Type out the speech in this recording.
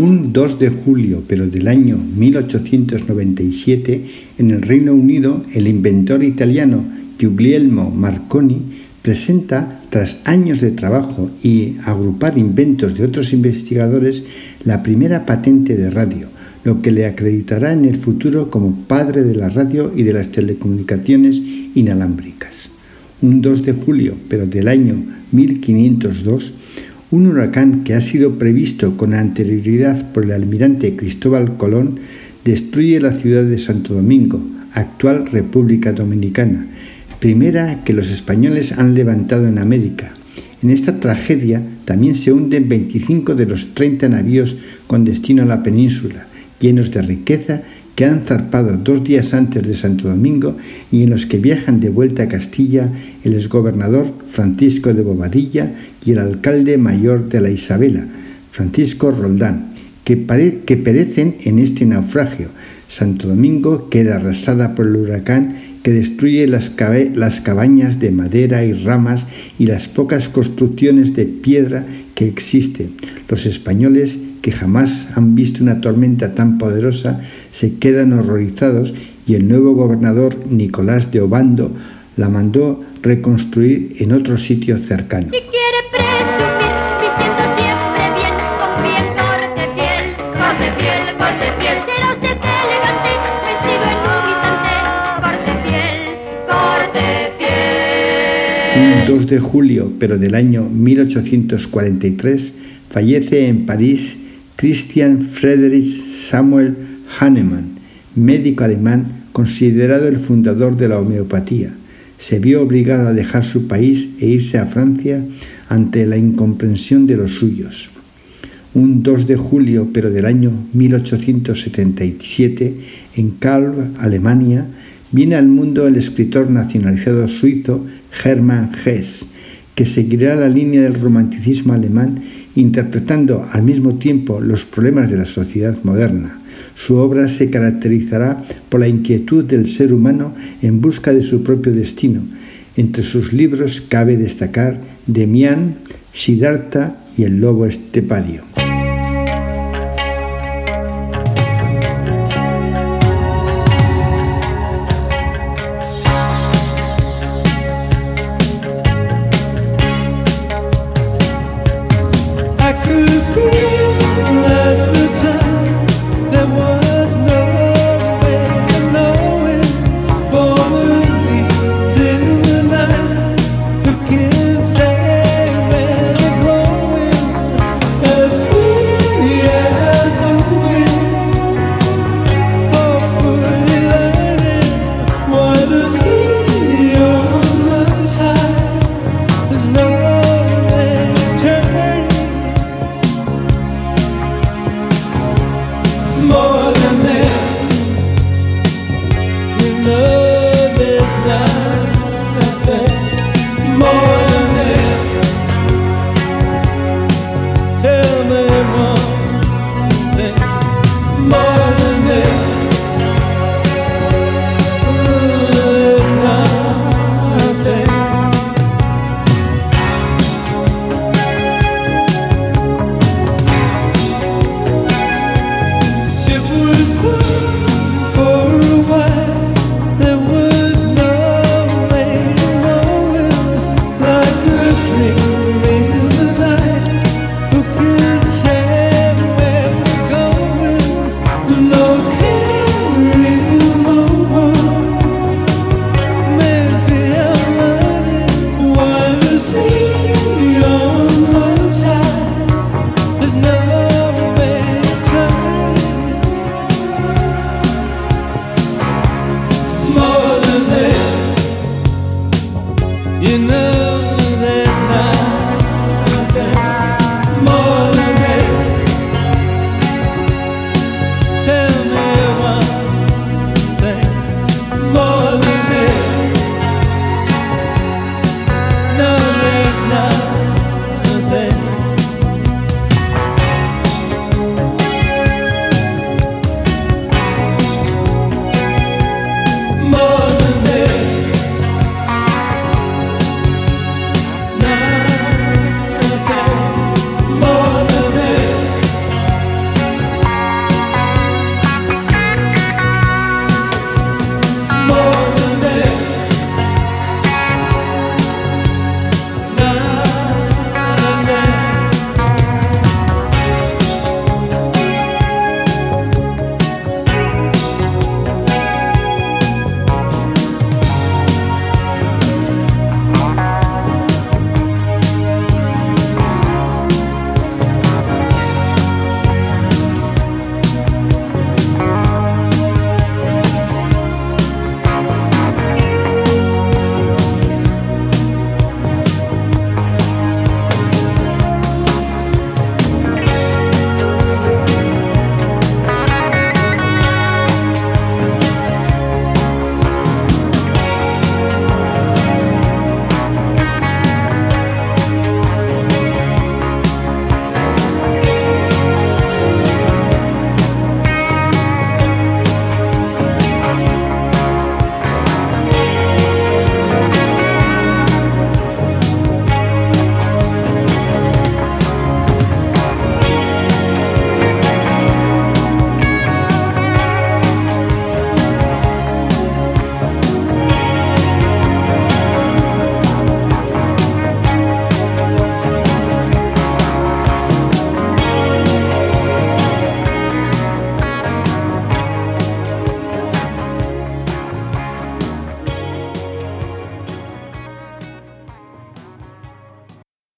Un 2 de julio, pero del año 1897, en el Reino Unido, el inventor italiano Guglielmo Marconi presenta, tras años de trabajo y agrupar inventos de otros investigadores, la primera patente de radio, lo que le acreditará en el futuro como padre de la radio y de las telecomunicaciones inalámbricas. Un 2 de julio, pero del año 1502, un huracán que ha sido previsto con anterioridad por el almirante Cristóbal Colón destruye la ciudad de Santo Domingo, actual República Dominicana, primera que los españoles han levantado en América. En esta tragedia también se hunden 25 de los 30 navíos con destino a la península, llenos de riqueza que han zarpado dos días antes de Santo Domingo y en los que viajan de vuelta a Castilla el exgobernador Francisco de Bobadilla y el alcalde mayor de la Isabela, Francisco Roldán, que, perecen en este naufragio. Santo Domingo queda arrasada por el huracán que destruye las cabañas de madera y ramas y las pocas construcciones de piedra que existen. Los españoles que jamás han visto una tormenta tan poderosa, se quedan horrorizados y el nuevo gobernador Nicolás de Obando la mandó reconstruir en otro sitio cercano. Un 2 de julio, pero del año 1843, fallece en París Christian Friedrich Samuel Hahnemann, médico alemán considerado el fundador de la homeopatía. Se vio obligado a dejar su país e irse a Francia ante la incomprensión de los suyos. Un 2 de julio, pero del año 1877, en Calv, Alemania, viene al mundo el escritor nacionalizado suizo Hermann Hesse, que seguirá la línea del romanticismo alemán interpretando al mismo tiempo los problemas de la sociedad moderna. Su obra se caracterizará por la inquietud del ser humano en busca de su propio destino. Entre sus libros cabe destacar Demián, Siddhartha y el lobo estepario.